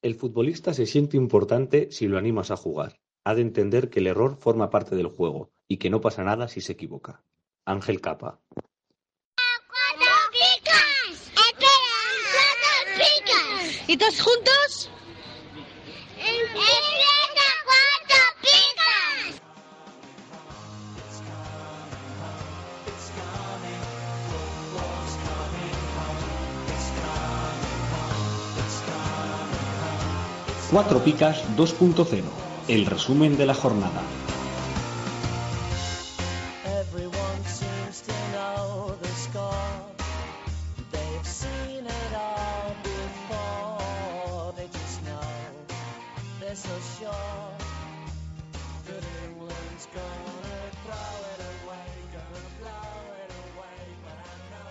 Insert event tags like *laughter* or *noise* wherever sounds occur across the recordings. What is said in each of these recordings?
El futbolista se siente importante si lo animas a jugar. Ha de entender que el error forma parte del juego y que no pasa nada si se equivoca. Ángel Capa. ¿Y todos juntos? Cuatro Picas 2.0. El resumen de la jornada.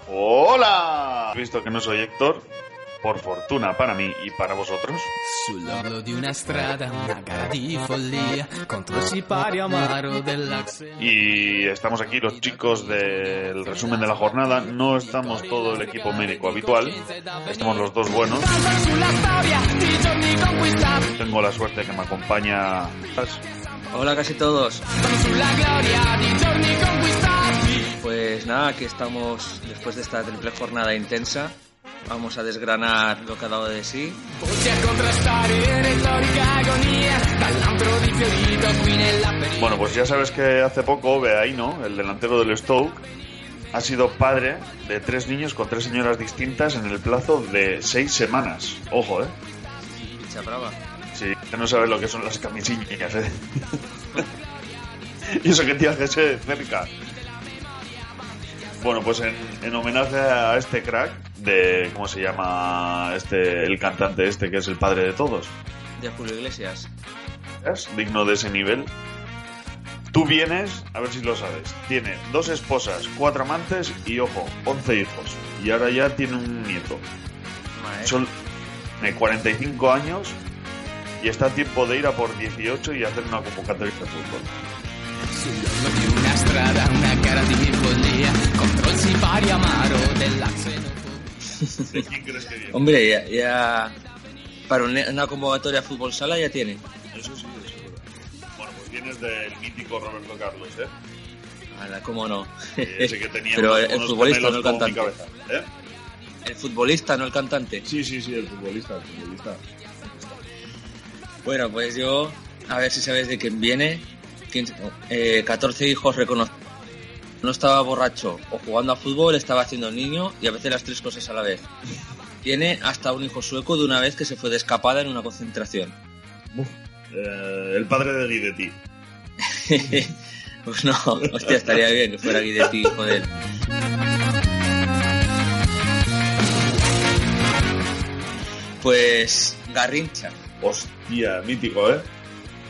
¡Hola! Visto que no soy Héctor, por fortuna para mí y para vosotros, y estamos aquí los chicos del resumen de la jornada. No estamos todo el equipo médico habitual, estamos los dos buenos. Tengo la suerte que me acompaña. Hola casi todos. Pues nada, aquí estamos después de esta triple jornada intensa. Vamos a desgranar lo que ha dado de sí. Bueno, pues ya sabes que hace poco Beaino, el delantero del Stoke, ha sido padre de tres niños con tres señoras distintas en el plazo de seis semanas. Ojo, ¿eh? Dicha brava. Sí, que no sabes lo que son las camisillas, ¿eh? *laughs* y eso que tienes que ser cerca. Bueno, pues en, en homenaje a este crack de, ¿cómo se llama? Este, el cantante este que es el padre de todos. De Julio Iglesias. ¿Es? Digno de ese nivel. Tú vienes, a ver si lo sabes, tiene dos esposas, cuatro amantes y, ojo, once hijos. Y ahora ya tiene un nieto. Son de 45 años y está a tiempo de ir a por 18 y hacer una convocatoria de fútbol. Strada, una gara di follia contro il sipario amaro. Hombre, ya, ya para un- una convocatoria fútbol sala ya tiene. Eso sí, eso es verdad. Bueno, pues vienes del mítico Roberto Carlos, ¿eh? Ala, ¿Cómo no? Ese que tenía *laughs* Pero unos- el unos futbolista, no el cantante. cabeza, ¿eh? El futbolista, no el cantante. Sí, sí, sí, el futbolista, el futbolista. Bueno, pues yo, a ver si sabes de quién viene. Quién- eh, 14 hijos reconocidos. No estaba borracho o jugando a fútbol, estaba haciendo niño y a veces las tres cosas a la vez. Tiene hasta un hijo sueco de una vez que se fue de escapada en una concentración. Eh, el padre de Guidetti. *laughs* pues no, hostia, estaría bien que fuera Guidetti, joder. Pues Garrincha, Hostia, mítico, ¿eh?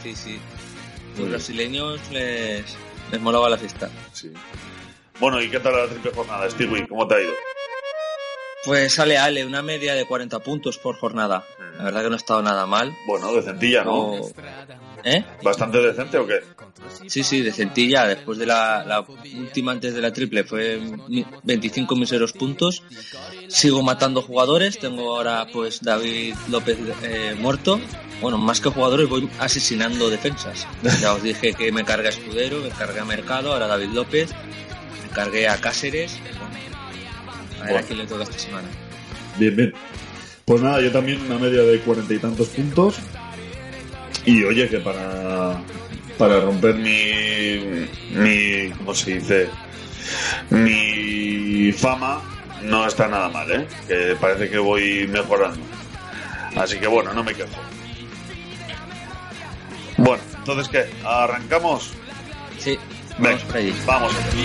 sí, sí. Los bien. brasileños les, les molaba la fiesta. Sí. Bueno, ¿y qué tal la triple jornada, Stewie? ¿Cómo te ha ido? Pues sale Ale, una media de 40 puntos por jornada. La verdad que no ha estado nada mal. Bueno, decentilla, ¿no? No- ¿Eh? ¿Bastante decente o qué? Sí, sí, decentilla. Después de la, la última antes de la triple fue mi- 25 miseros puntos. Sigo matando jugadores. Tengo ahora pues David López eh, muerto. Bueno, más que jugadores voy asesinando defensas. Ya os dije que me cargué a Escudero, me cargué a Mercado, ahora David López, me cargué a Cáceres. Bueno, a quién le toca esta semana. Bien, bien. Pues nada, yo también una media de cuarenta y tantos puntos. Y oye, que para, para romper mi, mi, ¿cómo se dice? Mi fama no está nada mal, ¿eh? Que parece que voy mejorando. Así que bueno, no me quejo. Bueno, entonces ¿qué? ¿Arrancamos? Sí, Venga, vamos por allí. vamos allá.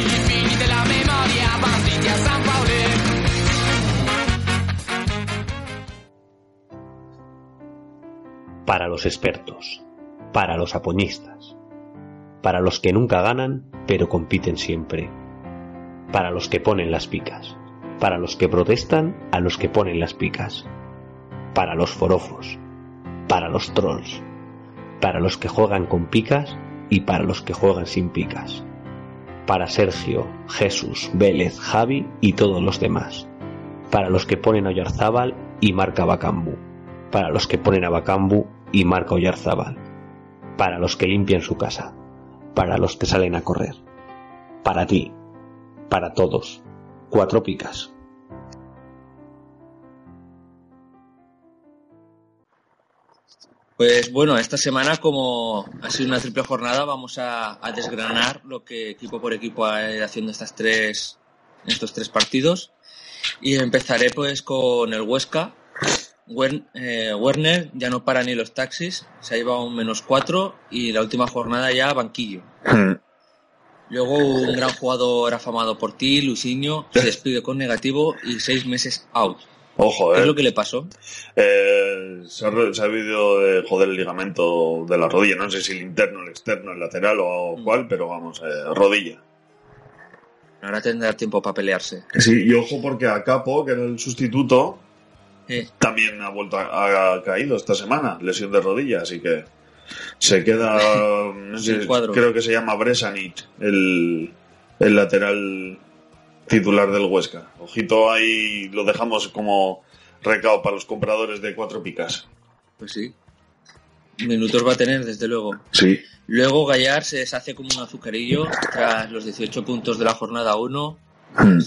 Para los expertos, para los apoñistas, para los que nunca ganan pero compiten siempre, para los que ponen las picas, para los que protestan a los que ponen las picas, para los forofos, para los trolls, para los que juegan con picas y para los que juegan sin picas, para Sergio, Jesús, Vélez, Javi y todos los demás, para los que ponen a Oyarzábal y marca Bacambu, para los que ponen a Bacambu y marca Oyarzábal, para los que limpian su casa, para los que salen a correr, para ti, para todos, cuatro picas. Pues bueno, esta semana como ha sido una triple jornada vamos a, a desgranar lo que equipo por equipo ha ido haciendo estas tres, estos tres partidos y empezaré pues con el Huesca. Eh, Werner ya no para ni los taxis, se ha llevado un menos cuatro y la última jornada ya banquillo. Luego un gran jugador afamado por ti, Luciño, se despide con negativo y seis meses out. Ojo, ¿Qué eh. es lo que le pasó? Eh, se, ha, se ha debido de joder el ligamento de la rodilla. No sé si el interno, el externo, el lateral o Mm. cuál, pero vamos, eh, rodilla. Ahora tendrá tiempo para pelearse. Sí, y ojo porque a Capo, que era el sustituto, Eh, también ha vuelto a, ha caído esta semana, lesión de rodilla, así que se queda, *laughs* creo que se llama Bresanic, el, el lateral titular del Huesca. Ojito ahí, lo dejamos como recao para los compradores de cuatro picas. pues sí. Minutos va a tener, desde luego. Sí. Luego Gallar se deshace como un azucarillo tras los 18 puntos de la jornada 1. Hmm.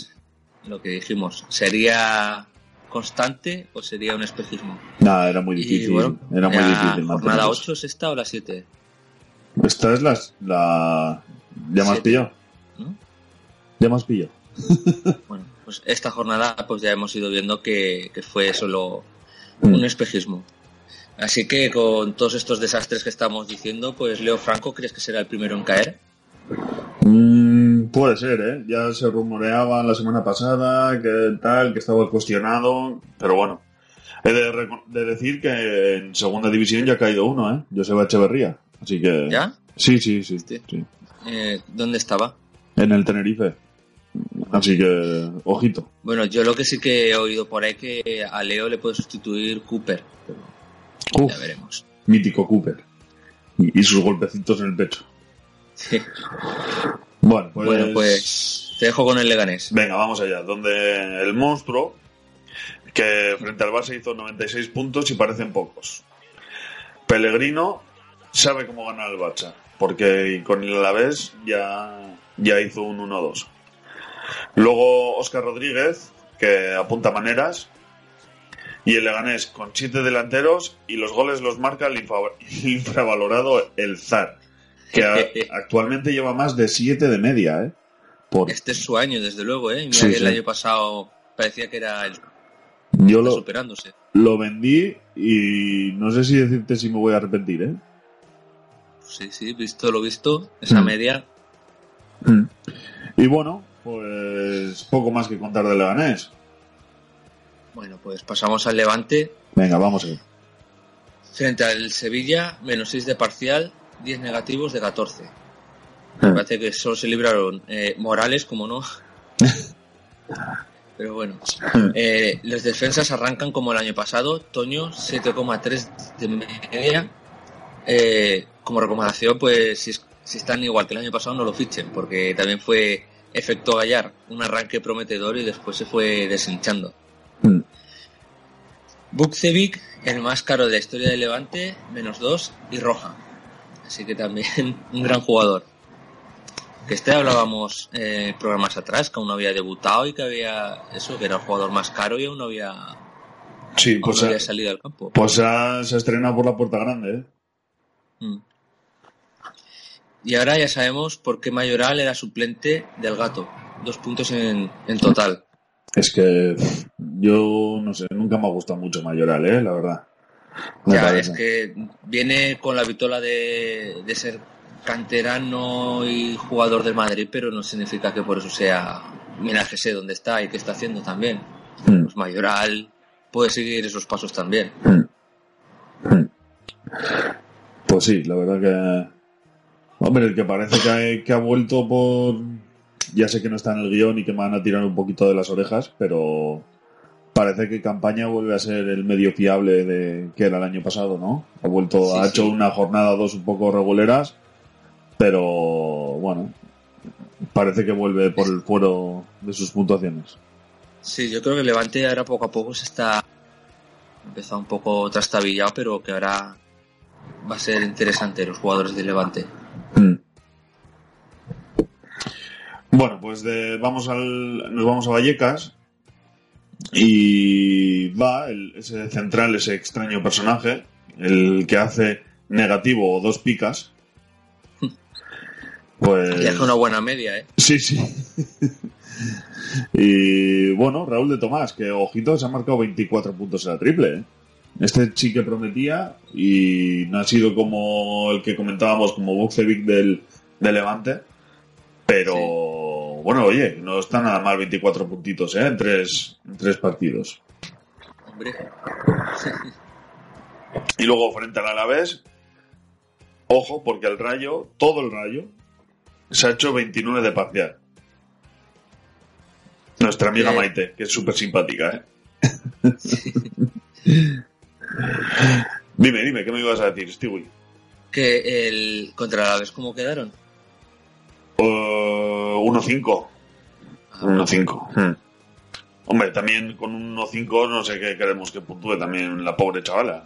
Lo que dijimos, ¿sería constante o sería un espejismo? Nada, era muy Y difícil. bueno, era muy difícil. ¿Jornada mantenerlos. 8 es esta o la 7? Esta es la, la... ¿Ya me has pillado? ¿no? ¿Ya me has pillado? *laughs* Bueno, pues esta jornada pues ya hemos ido viendo que, que fue solo Mm. un espejismo. Así que con todos estos desastres que estamos diciendo, pues Leo Franco, ¿crees que será el primero en caer? Mm, puede ser, ¿eh? Ya se rumoreaba la semana pasada que tal, que estaba cuestionado, pero bueno. He de, de decir que en segunda división ya ha caído uno, ¿eh? Joseba Echeverría. Así que... ¿Ya? Sí, sí, sí. Sí. sí. Eh, ¿Dónde estaba? En el Tenerife. Así que, ojito. Bueno, yo lo que sí que he oído por ahí que a Leo le puede sustituir Cooper, pero Uf, ya veremos. mítico Cooper. Y, y sus golpecitos en el pecho. Sí. Bueno, pues... Bueno, pues te dejo con el Leganés. Venga, vamos allá. Donde el monstruo, que frente al Barça hizo 96 puntos y parecen pocos. Pellegrino sabe cómo ganar el Barça, porque con el Alavés ya, ya hizo un 1-2. Luego Oscar Rodríguez, que apunta maneras. Y el Leganés con siete delanteros y los goles los marca el infra- *laughs* infravalorado el Zar, que a- actualmente lleva más de 7 de media, ¿eh? Por, Este es su año, desde luego, ¿eh? Mira Sí, que el sí. año pasado parecía que era el yo lo, superándose. lo vendí y no sé si decirte si me voy a arrepentir, ¿eh? Sí, sí, visto lo visto, esa Mm. media. Y bueno, pues poco más que contar del Leganés. Bueno, pues pasamos al Levante. Venga, vamos a ver. Frente al Sevilla, menos 6 de parcial, 10 negativos de 14. Me parece que solo se libraron eh, Morales, como no. *laughs* Pero bueno, eh, los defensas arrancan como el año pasado. Toño, 7,3 de media. Eh, como recomendación, pues si, si están igual que el año pasado, no lo fichen, porque también fue efecto Gallar, un arranque prometedor y después se fue deshinchando. Mm. Bukcevic, el más caro de la historia de Levante, menos 2 y roja. Así que también *laughs* un gran jugador. Que este hablábamos eh, programas atrás, que aún no había debutado y que había eso, que era el jugador más caro y aún no había, Sí, pues, no había ha- salido al campo. pues ha- se ha estrenado por la puerta grande, ¿eh? Mm. Y ahora ya sabemos por qué Mayoral era suplente del gato. Dos puntos en, en total. Es que yo no sé, nunca me ha gustado mucho Mayoral, ¿eh? La verdad. Me Ya, parece. es que viene con la vitola de, de ser canterano y jugador del Madrid, pero no significa que por eso sea. Mira que sé dónde está y qué está haciendo también. Mm. Pues Mayoral puede seguir esos pasos también. Mm. Mm. sí, la verdad que. Hombre, el que parece que ha, que ha vuelto por. Ya sé que no está en el guion y que me van a tirar un poquito de las orejas, pero parece que campaña vuelve a ser el medio fiable de que era el año pasado, ¿no? Ha vuelto, Sí, ha sí. hecho una jornada dos un poco reguleras, pero bueno, parece que vuelve por el fuero de sus puntuaciones. Sí, yo creo que Levante ahora poco a poco se está empezado un poco trastabillado, pero que ahora va a ser interesante los jugadores del Levante. Mm. Bueno, pues de- vamos al, nos vamos a Vallecas y va el- ese central, ese extraño personaje, el que hace negativo o dos picas. Pues Y hace una buena media, ¿eh? sí, sí. *laughs* y bueno, Raúl de Tomás, que ojito se ha marcado 24 puntos en la triple. ¿eh? Este sí que prometía y no ha sido como el que comentábamos, como Buxevic del, del Levante. Pero bueno, oye, no está nada mal 24 puntitos ¿eh? en, tres, en tres partidos. Hombre, Y luego frente al Alavés, ojo, porque el Rayo, todo el Rayo, se ha hecho 29 de parcial. Nuestra amiga Eh. Maite, que es súper simpática, ¿eh? *laughs* dime, dime, ¿qué me ibas a decir, Stewie? que el contra la vez cómo quedaron. Uh, 1-5. Ah, 1-5. Hmm. Hombre, también con un 1-5 no sé qué queremos que puntúe también la pobre chavala.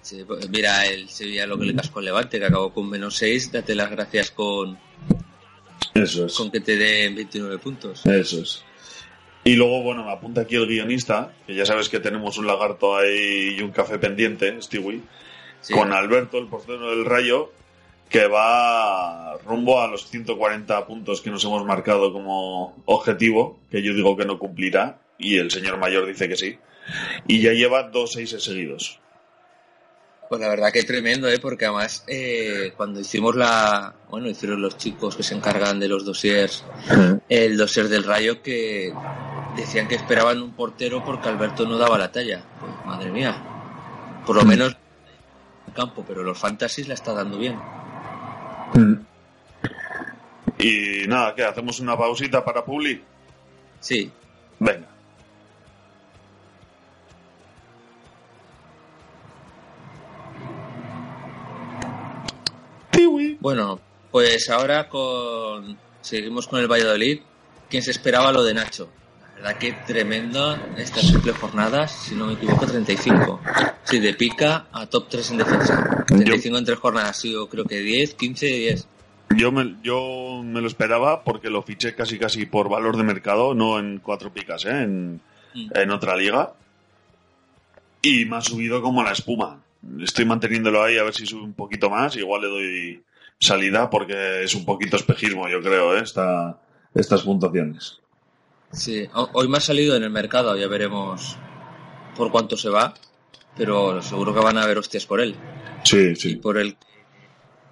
sí, pues mira, el Sevilla lo que le cascó al Levante, que acabó con menos 6. Date las gracias con, Eso es. con que te den 29 puntos. Eso es. Y luego, bueno, me apunta aquí el guionista, que ya sabes que tenemos un lagarto ahí y un café pendiente, Stewie, Sí. con Alberto, el portero del Rayo, que va rumbo a los 140 puntos que nos hemos marcado como objetivo, que yo digo que no cumplirá, y el señor mayor dice que sí. Y ya lleva dos seises seguidos. Pues la verdad que tremendo, ¿eh? Porque además eh, cuando hicimos la... Bueno, hicieron los chicos que se encargan de los dossiers, el dossier del Rayo, que decían que esperaban un portero porque Alberto no daba la talla. Pues madre mía. Por lo menos en el campo, pero los fantasies la está dando bien. Y nada, ¿qué? ¿Hacemos una pausita para Publi? Sí, Venga. Bueno, pues ahora con seguimos con el Valladolid. ¿Quién se esperaba lo de Nacho? Verdad que tremenda estas triple jornadas, si no me equivoco, 35. Sí, de pica a top 3 en defensa. 35 en tres jornadas, sí, yo creo que 10, 15, 10. Yo me, yo me lo esperaba porque lo fiché casi casi por valor de mercado, no en cuatro picas, ¿eh? en, Mm. en otra liga. Y me ha subido como la espuma. Estoy manteniéndolo ahí a ver si sube un poquito más. Igual le doy salida porque es un poquito espejismo, yo creo, ¿eh? Esta, estas puntuaciones. Sí, ho- hoy me ha salido en el mercado, ya veremos por cuánto se va, pero seguro que van a haber hostias por él. Sí, Y sí. por él,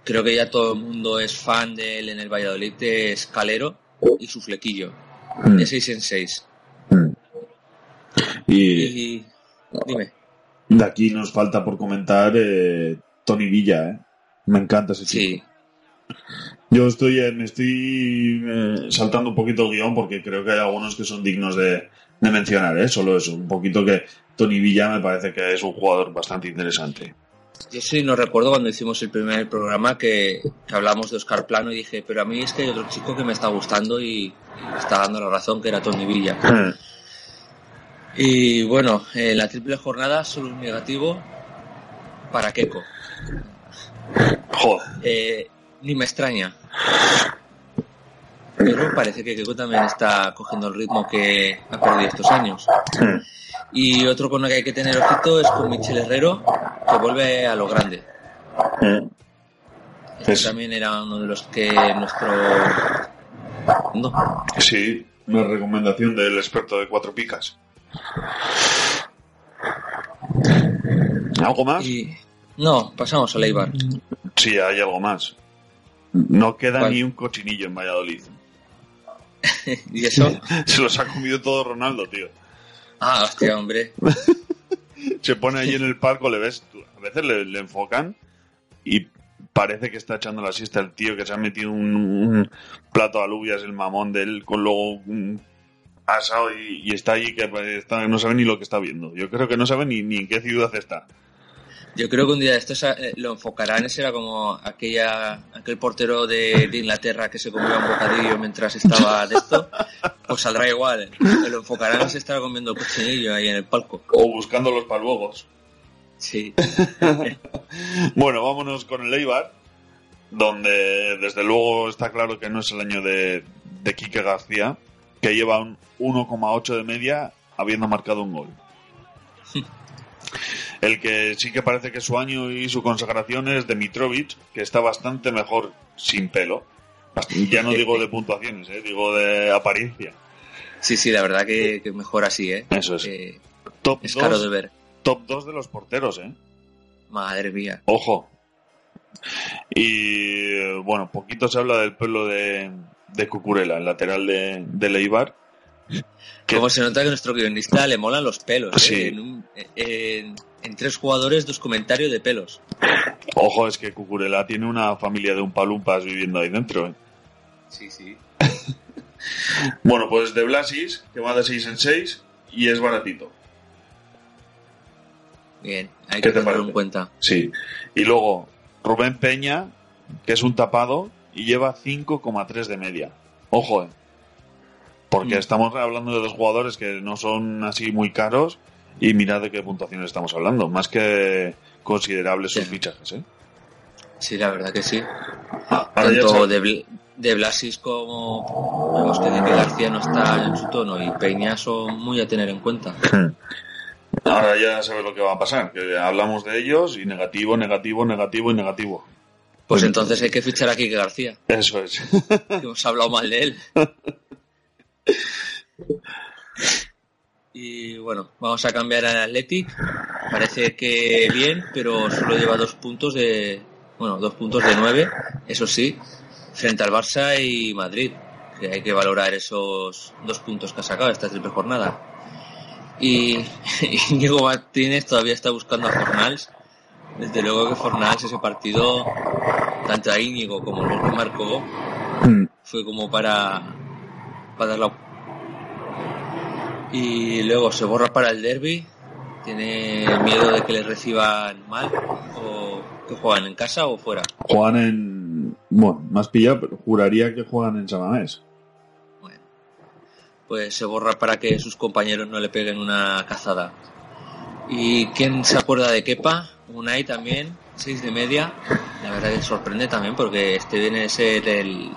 creo que ya todo el mundo es fan de él en el Valladolid, de Escalero y su flequillo, Mm, de 6 en 6. mm. Y Y dime, de aquí nos falta por comentar eh, Tony Villa, ¿eh? Me encanta ese chico. sí, Yo estoy, eh, me estoy eh, saltando un poquito el guion porque creo que hay algunos que son dignos de, de mencionar, ¿eh? Solo eso, un poquito que Tony Villa me parece que es un jugador bastante interesante. yo sí no recuerdo cuando hicimos el primer programa que, que hablamos de Oscar Plano y dije, pero a mí es que hay otro chico que me está gustando y, y me está dando la razón, que era Tony Villa. *laughs* Y bueno, en la triple jornada solo un negativo para Keco. Joder. Eh, ni me extraña. Pero parece que Keco también está cogiendo el ritmo que ha perdido estos años. Y otro con el que hay que tener ojito es con Michel Herrero, que vuelve a lo grande. Este Es- también era uno de los que nuestro... No, Sí, una recomendación del experto de cuatro picas. ¿Algo más? y... No, pasamos a Leibar. Sí, hay algo más. No queda ¿Cuál? ni un cochinillo en Valladolid. *laughs* ¿Y eso? *laughs* Se los ha comido todo Ronaldo, tío. Ah, hostia, hombre. *laughs* Se pone ahí en el palco, le ves, a veces le, le enfocan y parece que está echando la siesta el tío que se ha metido un, un plato de alubias, el mamón de él, con luego un asado y, y está allí que está- no sabe ni lo que está viendo. Yo creo que no sabe ni, ni en qué ciudad está. Yo creo que un día de estos eh, lo enfocarán, ese era como aquella, aquel portero de, de Inglaterra que se comía un bocadillo mientras estaba de esto, pues saldrá igual. eh. Lo enfocarán se estará comiendo el cochinillo ahí en el palco. O buscando los paluegos. Sí. *laughs* Bueno, vámonos con el Eibar, donde desde luego está claro que no es el año de, de Quique García, que lleva un 1,8 de media habiendo marcado un gol. El que sí que parece que su año y su consagración es de Mitrovic, que está bastante mejor sin pelo. Ya no digo de puntuaciones, eh, digo de apariencia. Sí, sí, la verdad que, que mejor así, ¿eh? Eso es. Eh, Top es caro de 2 ver. top dos de los porteros, ¿eh? Madre mía. Ojo. Y eh, bueno, poquito se habla del pelo de, de Cucurella, el lateral de, de Leibar. Que- Como se nota que a nuestro guionista le molan los pelos, ¿eh? Sí. En, un- en- en tres jugadores, dos comentarios de pelos. Ojo, es que Cucurella tiene una familia de un palumpas viviendo ahí dentro. ¿eh? Sí, sí. *laughs* Bueno, pues de Blasis, que va de 6 en 6 y es baratito. Bien, hay ¿Qué que te tenerlo en cuenta. Sí. Y luego Rubén Peña, que es un tapado y lleva 5,3 de media. Ojo, ¿eh? Porque Mm. estamos hablando de dos jugadores que no son así muy caros y mirad de qué puntuaciones estamos hablando. Más que considerables sus fichajes, ¿eh? Sí, la verdad que sí. Ya Tanto de, Bl- de Blasis como vemos que de que García no está en su tono y Peña son muy a tener en cuenta. *clears throat* Ahora ya sabes lo que va a pasar, que hablamos de ellos y negativo, negativo, negativo y negativo. Pues entonces hay que fichar a Kike García, Eso es. *laughs* que hemos hablado mal de él. *laughs* Y bueno, vamos a cambiar al Athletic. Parece que bien, pero solo lleva dos puntos de, bueno, dos puntos de nueve, eso sí, frente al Barça y Madrid. Que hay que valorar esos dos puntos que ha sacado esta triple jornada. Y *laughs* Íñigo Martínez todavía está buscando a Fornals. Desde luego que Fornals ese partido, tanto a Íñigo como el que marcó, fue como para, para dar la y luego se borra para el derby. Tiene miedo de que le reciban mal o que juegan en casa o fuera. Juegan en... Bueno, más pillado, pero juraría que juegan en Samamés. Bueno, pues se borra para que sus compañeros no le peguen una cazada. ¿Y quién se acuerda de Kepa? Unai también, 6 de media. La verdad que sorprende también porque este viene a ser el,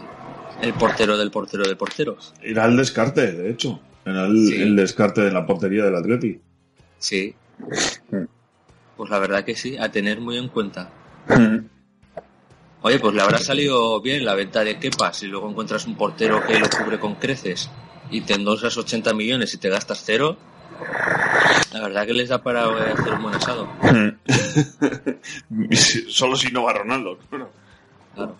el portero del portero del portero. Era el descarte, de hecho. Era el, Sí. el descarte de la portería del Atleti. Sí. *laughs* Pues la verdad que sí, a tener muy en cuenta. *laughs* Oye, pues le habrá salido bien la venta de Kepa si luego encuentras un portero que lo cubre con creces y te endosas 80 millones y te gastas cero. La verdad que les da para hacer un buen asado. *laughs* Solo si no va Ronaldo. claro. Claro.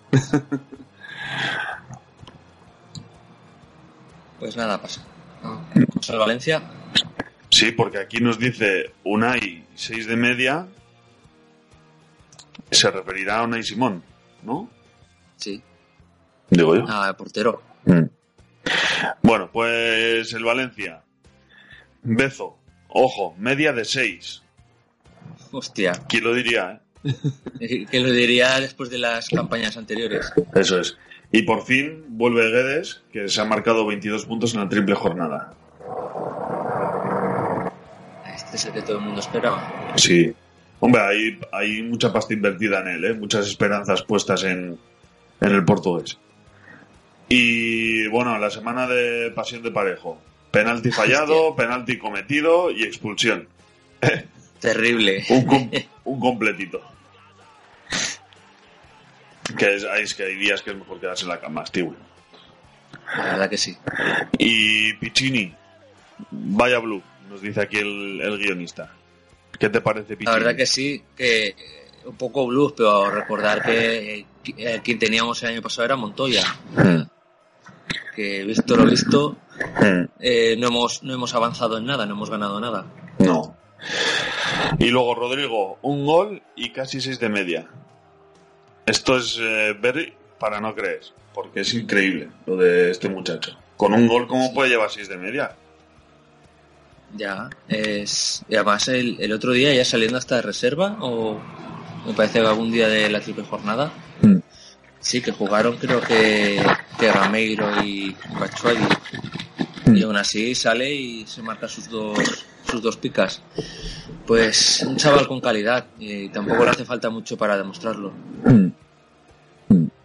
Pues nada, pasa. Al Valencia. Sí, porque aquí nos dice Unai 6 de media. Se referirá a Unai Simón, ¿no? Sí. Digo yo. Ah, portero. Mm. Bueno, pues el Valencia. Bezo. Ojo, media de 6. Hostia. ¿Quién lo diría, Eh, *laughs* Que lo diría después de las campañas anteriores. Eso es. Y por fin vuelve Guedes, que se ha marcado 22 puntos en la triple jornada. Este es el que todo el mundo esperaba. Sí. Hombre, hay, hay mucha pasta invertida en él, ¿eh? muchas esperanzas puestas en, en el portugués. Y bueno, la semana de pasión de parejo. Penalti fallado, penalti cometido y expulsión. Terrible. Un, com- un completito. Que es, es que hay días que es mejor quedarse en la cama, tío. La verdad que sí. Y Piccini, vaya blue, nos dice aquí el, el guionista. ¿Qué te parece Piccini? La verdad que sí, que eh, un poco blues, pero recordar que eh, quien teníamos el año pasado era Montoya. Que visto lo visto, eh, no, hemos, no hemos avanzado en nada, no hemos ganado nada. No. Y luego Rodrigo, un gol y casi seis de media. Esto es eh, ver para no creer, porque es increíble lo de este muchacho. Con un gol, ¿cómo puede llevar 6 de media? Ya, es. Y además, el, el otro día ya saliendo hasta de reserva, o me parece que algún día de la triple jornada. Mm. Sí, que jugaron, creo que, que Gameiro y Bachuay. Y aún así sale y se marca sus dos, sus dos picas. Pues un chaval con calidad, y tampoco le hace falta mucho para demostrarlo.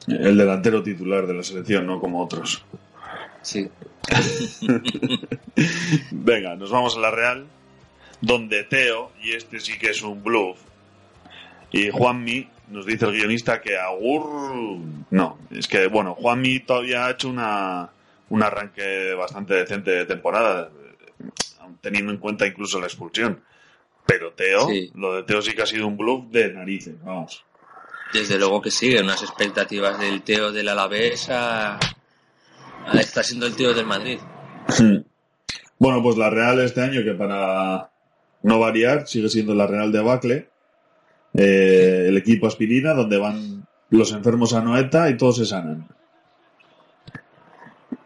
El delantero titular de la selección, no como otros. Sí. *laughs* Venga, nos vamos a la Real, donde Teo, y este sí que es un bluff, y Juanmi, nos dice el guionista que Agur... No, es que, bueno, Juanmi todavía ha hecho una, un arranque bastante decente de temporada, teniendo en cuenta incluso la expulsión. Pero Teo, Sí. lo de Teo sí que ha sido un bluff de narices, vamos. Desde luego que sí, unas expectativas del Teo del Alavés a, a está siendo el Teo del Madrid. *laughs* Bueno, pues la Real este año, que para no variar, sigue siendo la Real de Bacle, eh, el equipo aspirina, donde van los enfermos a Noeta y todos se sanan.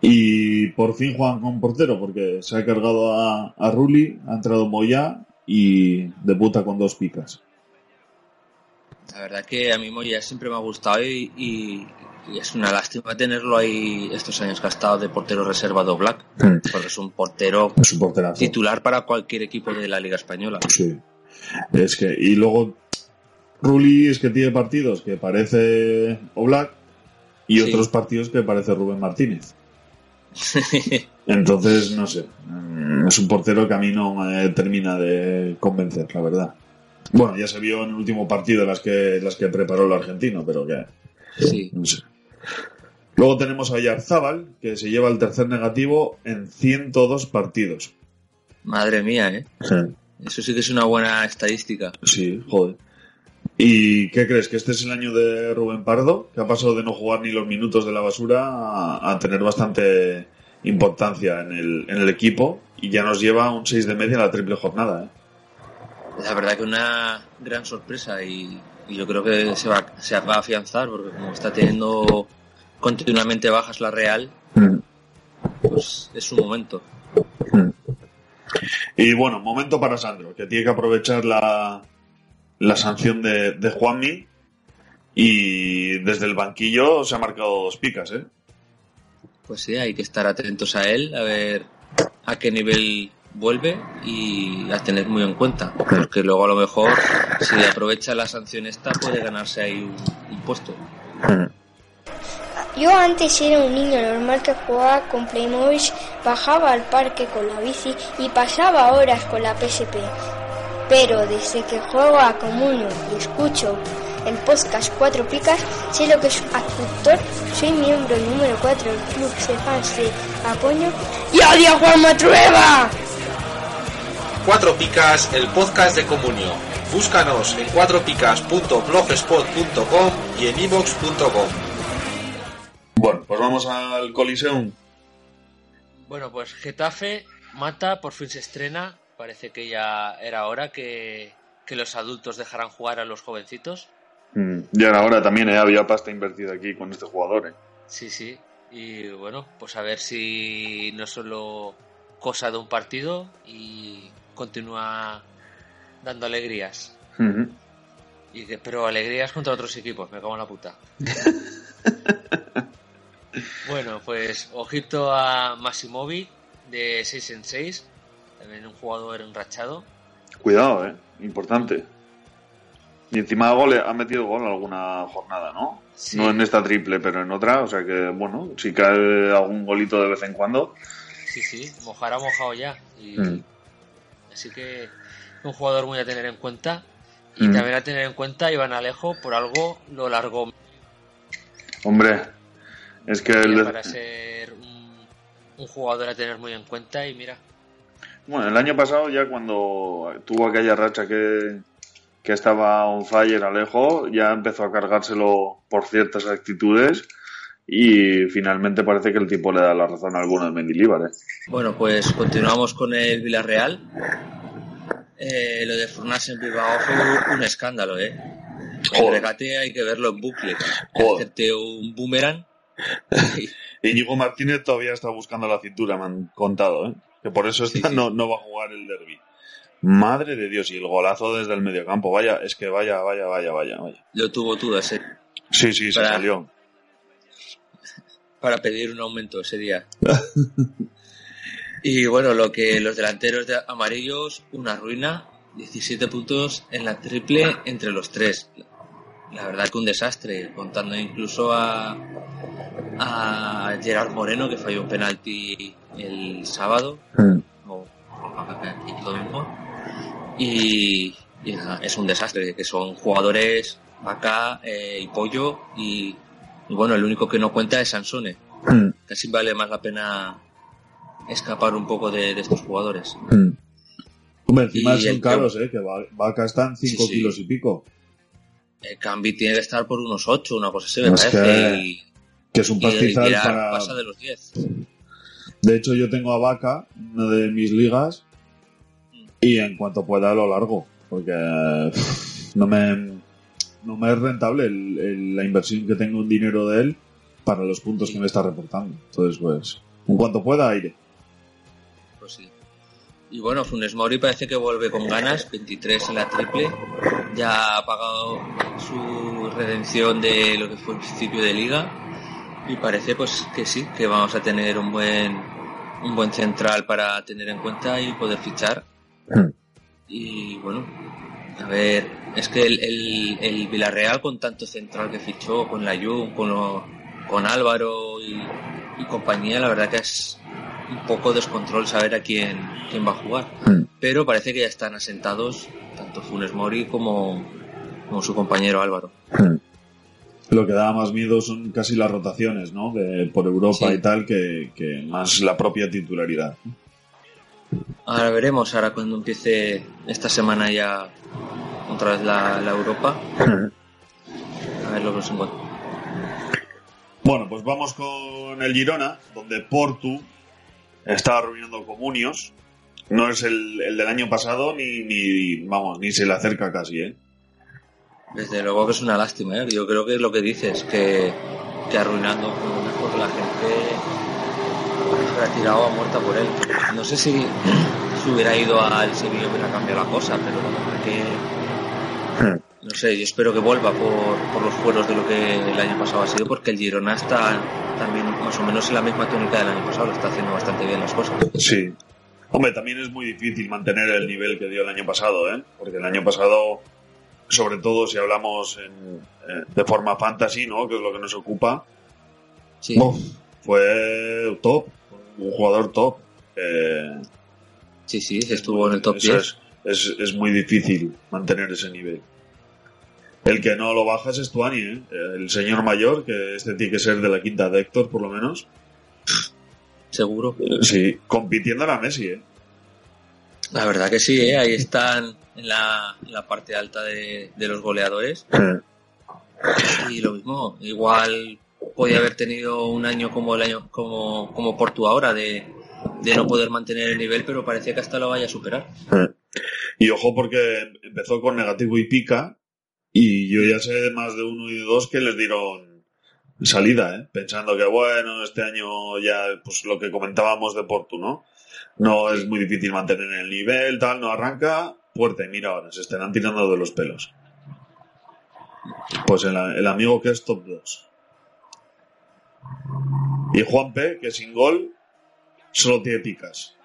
Y por fin juegan con portero, porque se ha cargado a, a Rulli, ha entrado Moya y debuta con dos picas. La verdad que a mí Moya siempre me ha gustado y, y- y es una lástima tenerlo ahí estos años que ha estado de portero reserva de Black, porque es un portero Es un porterazo. titular para cualquier equipo de la Liga Española. Sí. Es que, y luego, Rulli es que tiene partidos que parece Oblak y Sí. otros partidos que parece Rubén Martínez. *laughs* Entonces, no sé. mm, Es un portero que a mí no me termina de convencer, la verdad. Bueno, ya se vio en el último partido las que, las que preparó el argentino, pero que, sí. no sé. Luego tenemos a Yarzábal, que se lleva el tercer negativo en 102 partidos. Madre mía, ¿eh? Eso sí que es una buena estadística. Sí, joder. ¿Y qué crees? ¿Que este es el año de Rubén Pardo? Que ha pasado de no jugar ni los minutos de la basura a, a tener bastante importancia en el, en el equipo y ya nos lleva un 6 de media en la triple jornada. ¿eh? La verdad que una gran sorpresa y, y yo creo que se va, se va a afianzar porque como está teniendo continuamente bajas la Real, pues es su momento. Y bueno, momento para Sandro, que tiene que aprovechar la, la sanción de, de Juanmi y desde el banquillo se ha marcado dos picas, ¿eh? Pues sí, hay que estar atentos a él, a ver a qué nivel vuelve y a tener muy en cuenta, porque luego a lo mejor si aprovecha la sanción esta puede ganarse ahí un, un puesto. Yo antes era un niño normal que jugaba con Playmobil, bajaba al parque con la bici y pasaba horas con la PSP. Pero desde que juego a Comunio y escucho el podcast Cuatro Picas, sé lo que es actor, soy miembro número 4 del club de fans de Apoño y odio a Juan Matrueva. Cuatro Picas, el podcast de Comunio. Búscanos en cuatropicas.blogspot.com y en ivox.com. Bueno, pues vamos al Coliseum. Bueno, pues Getafe mata, por fin se estrena. Parece que ya era hora que, que los adultos dejaran jugar a los jovencitos. Mm, Y ahora también ¿eh? había pasta invertida aquí con este jugador. ¿eh? Sí, sí. Y bueno, pues a ver si no solo cosa de un partido y continúa dando alegrías. Y que, pero alegrías contra otros equipos, me cago en la puta. *laughs* bueno, pues ojito a Massimovi de 6 en 6. También un jugador enrachado. Cuidado, ¿eh? Importante. Y encima gol, ha metido gol alguna jornada, ¿no? Sí. No en esta triple, pero en otra. O sea que, bueno, si cae algún golito de vez en cuando. Sí, sí, mojar ha mojado ya. Y, Mm. Así que un jugador muy a tener en cuenta. Y Mm. también a tener en cuenta Iván Alejo, por algo lo largó Hombre, es que el, para ser un, un jugador a tener muy en cuenta. Y mira, bueno, el año pasado ya cuando tuvo aquella racha que, que estaba on fire Alejo, ya empezó a cargárselo por ciertas actitudes y finalmente parece que el tipo le da la razón a alguno de Mendilibar, ¿eh? Bueno, pues continuamos con el Villarreal. Eh, lo de Furnas en Bilbao fue un escándalo, ¿eh? El regate hay que verlo en bucle. Hacerte un boomerang. *laughs* Íñigo Martínez todavía está buscando la cintura, me han contado, ¿eh? Que por eso está- sí. No, no va a jugar el derby. Madre de Dios, y el golazo desde el mediocampo. Vaya, es que vaya, vaya, vaya, vaya, vaya. Lo tuvo todo ese Sí, sí, se Para- salió. para pedir un aumento ese día. *laughs* y bueno, lo que los delanteros de amarillos, una ruina, 17 puntos en la triple entre los tres. La verdad que un desastre, contando incluso a, a Gerard Moreno que falló un penalti el sábado, o aquí lo mismo. Y, y nada, es un desastre, que son jugadores acá eh, y Pollo y, y bueno, el único que no cuenta es Sansone. Casi vale más la pena escapar un poco de, de estos jugadores. Hombre, encima Y son el que- caros, ¿eh? Que Va- Vaca está en 5 Sí, sí. kilos y pico. El Cambi tiene que estar por unos 8, una cosa así, me Es parece. que- y, Que es un y pastizal Pilar para... pasa de los 10. De hecho, yo tengo a Vaca, una de mis ligas, y en cuanto pueda lo largo, porque no me, no me es rentable el- el- la inversión que tengo en dinero de él para los puntos que me está reportando. Entonces, pues, en cuanto pueda, aire. Pues sí. Y bueno, Funes Mori parece que vuelve con ganas, 23 en la triple. Ya ha pagado su redención de lo que fue el principio de liga. Y parece pues que sí, que vamos a tener un buen un buen central para tener en cuenta y poder fichar. Y bueno, a ver, es que el, el, el Villarreal con tanto central que fichó, con la Jun, con, lo- con Álvaro y, y compañía, la verdad que es un poco descontrol saber a quién, quién va a jugar. Pero parece que ya están asentados tanto Funes Mori como, como su compañero Álvaro. Lo que da más miedo son casi las rotaciones, ¿no? De, por Europa Sí. y tal, que, que más la propia titularidad. Ahora veremos, ahora cuando empiece esta semana ya otra vez la, la Europa, *laughs* a ver lo que. Bueno, pues vamos con el Girona, donde Portu está arruinando comunios. No es el, el del año pasado ni, ni, vamos, ni se le acerca casi, ¿eh? Desde luego que es una lástima, ¿eh? yo creo que es lo que dices, que, que arruinando comunas porque la gente se ha tirado a muerta por él. No sé si, si hubiera ido al Sevilla hubiera cambiado la cosa, pero la verdad que no sé, yo espero que vuelva por, por los fueros de lo que el año pasado ha sido, porque el Girona está también más o menos en la misma tónica del año pasado, lo está haciendo bastante bien las cosas. Sí. Hombre, también es muy difícil mantener el nivel que dio el año pasado, ¿eh? Porque el año pasado, sobre todo si hablamos en, eh, de forma fantasy, ¿no? Que es lo que nos ocupa, Sí, uf, fue top, un jugador top. Eh, sí, sí, estuvo en el top Eso 10. es, es, es muy difícil mantener ese nivel. El que no lo baja es Stuani, ¿eh? el señor mayor, que este tiene que ser de la quinta de Héctor, por lo menos. seguro. Sí, compitiendo a la Messi, ¿eh? La verdad que sí, ¿eh? ahí están en la, en la parte alta de, de los goleadores. Y lo mismo, igual podía haber tenido un año como el año como, como Portu ahora, de, de no poder mantener el nivel, pero parece que hasta lo vaya a superar. Y ojo porque empezó con negativo y pica, y yo ya sé de más de uno y de dos que les dieron salida, ¿eh? pensando que bueno, este año ya, pues lo que comentábamos de Portu, ¿no? No es muy difícil mantener el nivel, tal, no arranca, fuerte, mira ahora, se estarán tirando de los pelos. Pues el, amigo que es top 2. Y Juanpe, que sin gol, solo tiene picas.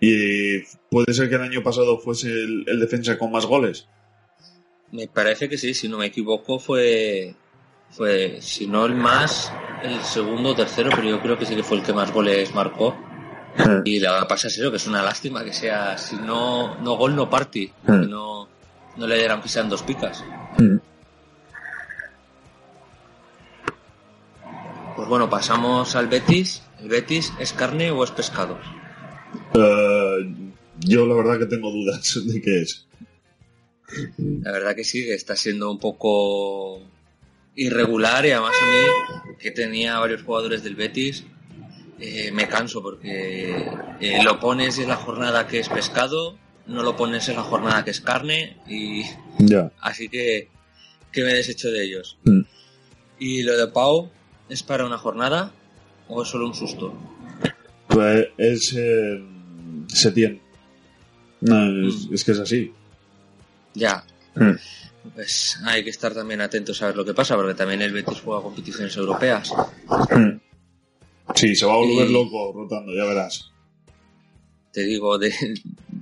Y puede ser que el año pasado fuese el, el defensa con más goles. Me parece que sí, si no me equivoco, fue, fue si no el más, el segundo o tercero, pero yo creo que sí que fue el que más goles marcó. Y la verdad pasa eso, que es una lástima que sea, si no, no gol, no party, que no, no le dieran que sean dos picas. Pues bueno, pasamos al Betis. ¿El Betis es carne o es pescado? Eh, yo la verdad que tengo dudas *laughs* de qué es. La verdad que sí, que está siendo un poco irregular y además a mí, que tenía varios jugadores del Betis, eh, me canso porque eh, lo pones en la jornada que es pescado, no lo pones en la jornada que es carne y Ya. así que que me deshecho de ellos. Mm. ¿Y lo de Pau es para una jornada o es solo un susto? Pues es eh, Setién. No, es, es que es así. Ya, Mm. pues hay que estar también atentos a ver lo que pasa, porque también el Betis juega competiciones europeas. Mm. Sí, se va a volver Y- loco rotando, ya verás. Te digo, de,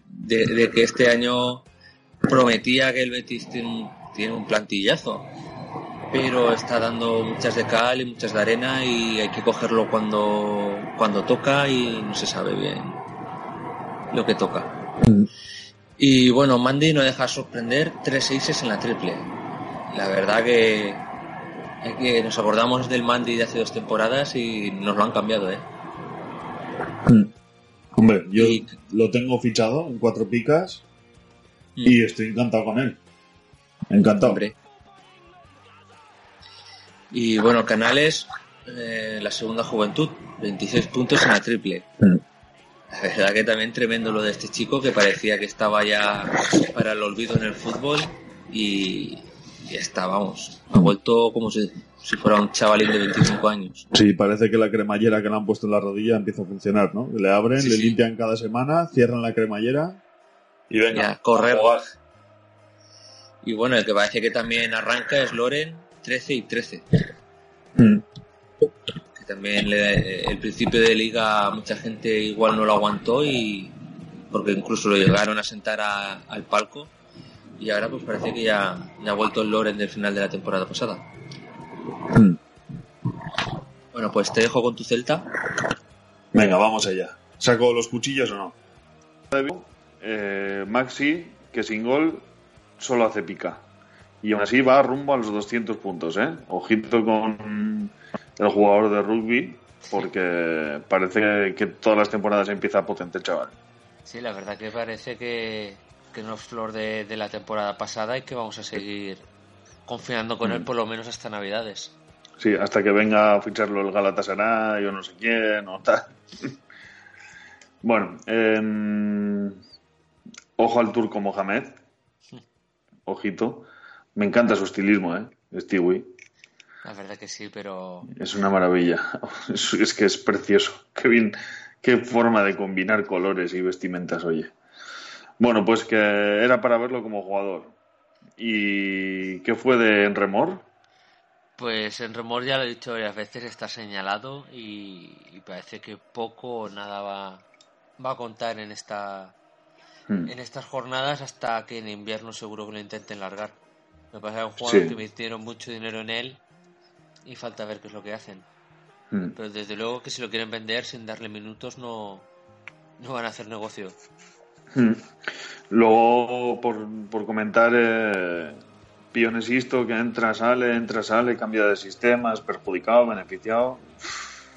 de, de que este año prometía que el Betis tiene un, tiene un plantillazo, pero está dando muchas de cal y muchas de arena y hay que cogerlo cuando, cuando toca y no se sabe bien lo que toca. Y bueno, Mandy no deja sorprender tres seises en la triple. La verdad que, es que nos acordamos del Mandy de hace dos temporadas y nos lo han cambiado, ¿eh? Hombre, yo lo tengo fichado en cuatro picas y estoy encantado con él. Encantado. Hombre. Y bueno, Canales, eh, la segunda juventud, 26 puntos en la triple. Mm. La verdad que también tremendo lo de este chico que parecía que estaba ya para el olvido en el fútbol y, y está, vamos, ha vuelto como si, si fuera un chavalín de 25 años. Sí, parece que la cremallera que le han puesto en la rodilla empieza a funcionar, ¿no? Le abren, Sí, le sí. limpian cada semana, cierran la cremallera y venga. Ya, correr. a. Y bueno, el que parece que también arranca es Loren, 13 y 13. Mm. que también le- el principio de liga mucha gente igual no lo aguantó y porque incluso lo llegaron a sentar a- al palco y ahora pues parece que ya, ha vuelto el Loren del final de la temporada pasada. Mm. Bueno, pues te dejo con tu Celta. Venga, vamos allá. ¿Saco los cuchillos o no? Eh, Maxi, que sin gol solo hace pica. Y aún así va rumbo a los 200 puntos, ¿eh? Ojito con el jugador de rugby, porque parece que todas las temporadas empieza potente el chaval. Sí, la verdad que parece que, que no es flor de, de la temporada pasada y que vamos a seguir confiando con él Mm. por lo menos hasta Navidades. Sí, hasta que venga a ficharlo el Galatasaray o no sé quién o tal. *laughs* bueno, em, ojo al turco Mohamed. Ojito. Me encanta su estilismo, ¿eh? Stewie. La verdad que sí, pero Es una maravilla. Es, *laughs* es que es precioso. Qué bien, qué forma de combinar colores y vestimentas, oye. Bueno, pues que era para verlo como jugador. ¿Y qué fue de Enremor? pues en Remor ya lo he dicho varias veces, está señalado y, y parece que poco o nada va, va a contar en esta Hmm. en estas jornadas hasta que en invierno seguro que lo intenten largar. Me pasa que un jugador Sí. que metieron mucho dinero en él y falta ver qué es lo que hacen. Hmm. Pero desde luego que si lo quieren vender sin darle minutos no, no van a hacer negocio. Hmm. Luego, por, por comentar, eh, Pionesisto que entra, sale, entra, sale, cambia de sistema, es perjudicado, beneficiado.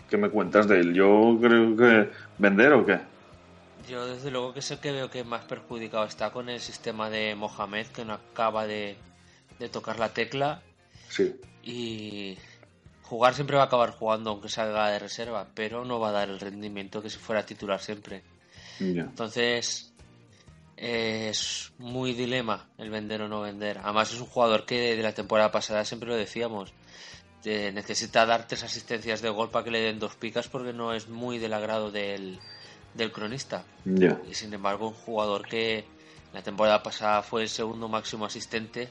¿Qué me cuentas de él? Yo creo que vender o qué. Yo desde luego que es el que veo que más perjudicado está con el sistema de Mohamed que no acaba de, de tocar la tecla Sí. y jugar siempre va a acabar jugando aunque salga de reserva, pero no va a dar el rendimiento que si fuera titular siempre. Entonces es muy dilema el vender o no vender. Además es un jugador que de la temporada pasada siempre lo decíamos. eh, necesita dar tres asistencias de gol para que le den dos picas porque no es muy del agrado del, del cronista. Y sin embargo un jugador que la temporada pasada fue el segundo máximo asistente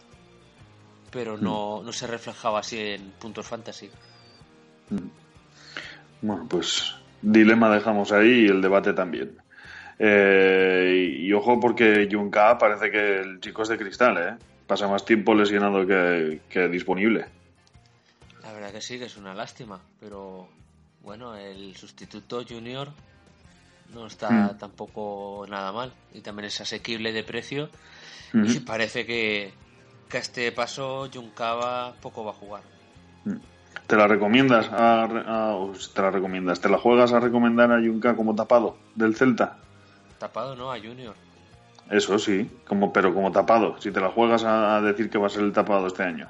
pero no, no se reflejaba así en puntos fantasy. Bueno, pues dilema dejamos ahí y el debate también. Eh, y, y ojo porque Junca parece que el chico es de cristal, ¿eh? Pasa más tiempo lesionado que, que disponible. La verdad que sí, que es una lástima, pero bueno, el sustituto junior no está Mm. tampoco nada mal y también es asequible de precio y parece que, que a este paso Juncava poco va a jugar. ¿Te la recomiendas? A, te la recomiendas? ¿Te la juegas a recomendar a Junca como tapado del Celta? Tapado no, a Junior. Eso sí, como, pero como tapado. Si te la juegas a, a decir que va a ser el tapado este año.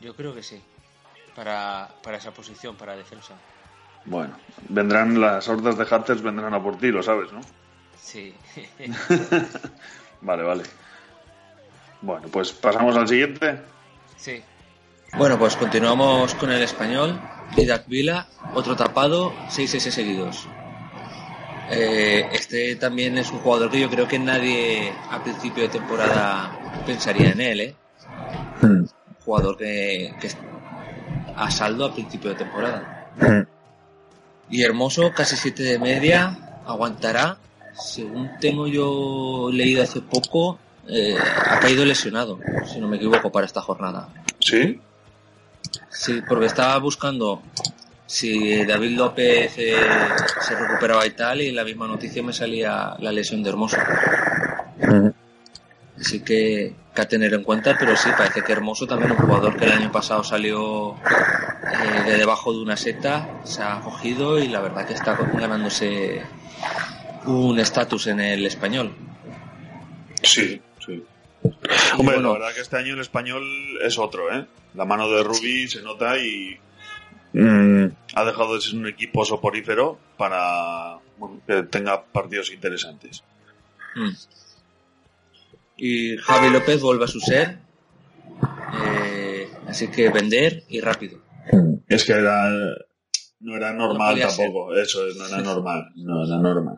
Yo creo que sí, para, para esa posición, para defensa. Bueno, vendrán las hordas de Hatters, vendrán a por ti, lo sabes, ¿no? Sí. *laughs* Vale, vale. Bueno, pues pasamos al siguiente. Sí. Bueno, pues continuamos con el español. Didac Vila, otro tapado, 6 S seguidos. Eh, este también es un jugador que yo creo que nadie a principio de temporada pensaría en él, ¿eh? Mm. Un jugador que, que a saldo a principio de temporada. Mm. Y Hermoso, casi 7 de media, aguantará. Según tengo yo leído hace poco, eh, ha caído lesionado, si no me equivoco, para esta jornada. ¿Sí? Sí, porque estaba buscando si David López eh, se recuperaba y tal, y en la misma noticia me salía la lesión de Hermoso. Así que, que a tener en cuenta, pero sí, parece que Hermoso también un jugador que el año pasado salió eh, de debajo de una seta, se ha cogido y la verdad que está ganándose un estatus en el español. Sí, sí. Hombre, bueno. la verdad que este año el español es otro, ¿eh? La mano de Rubí se nota y mm, ha dejado de ser un equipo soporífero para que tenga partidos interesantes. Mm. Y Javi López vuelve a su ser, eh, así que vender y rápido. Es que era, no era normal tampoco, eso es, no era normal, no era normal.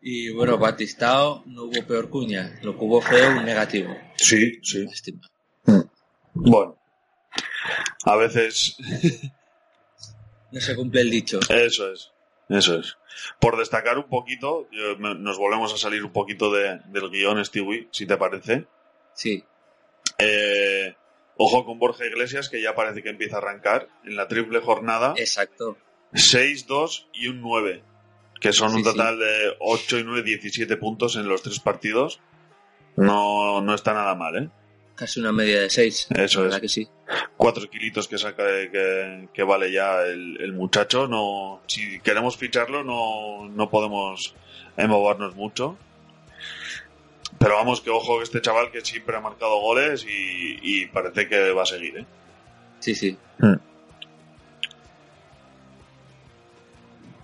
Y bueno, Batistao no hubo peor cuña, lo que hubo fue un negativo. Sí, sí. Lástima. Bueno, a veces *laughs* No se cumple el dicho. Eso es, eso es. Por destacar un poquito, nos volvemos a salir un poquito de- del guion, Stewie, si te parece. Sí, Eh, ojo con Borja Iglesias, que ya parece que empieza a arrancar en la triple jornada. exacto. 6, 2 y un 9, que son un Sí, total de 8 y 9, 17 puntos en los tres partidos. No, no está nada mal, ¿eh? Casi una media de seis. Eso la verdad es. que sí. Cuatro kilitos que saca que, que vale ya el, el muchacho. No, si queremos ficharlo, no, no podemos embobarnos mucho. Pero vamos, que ojo que este chaval que siempre ha marcado goles y, y parece que va a seguir, ¿eh? Sí, sí. Mm.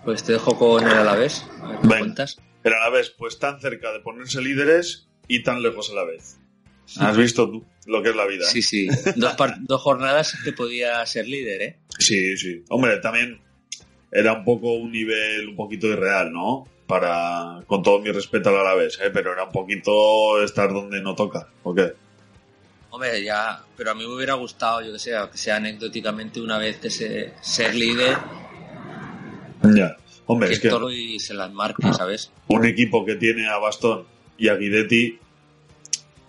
Pues te dejo con el Alavés. A ver Ven. cuentas. Pero a la vez, pues tan cerca de ponerse líderes y tan lejos a la vez. Has visto tú lo que es la vida. ¿eh? Sí, sí. Dos, par- dos jornadas que podía ser líder, ¿eh? Sí, sí. Hombre, también era un poco un nivel un poquito irreal, ¿no? Para, con todo mi respeto al Alavés, ¿eh? Pero era un poquito estar donde no toca, ¿o qué? Hombre, ya, pero a mí me hubiera gustado, yo que sé, que sea anecdóticamente una vez que se, ser líder, Ya. Hombre, que es que y se las marque, ¿sabes? un equipo que tiene a Bastón y a Guidetti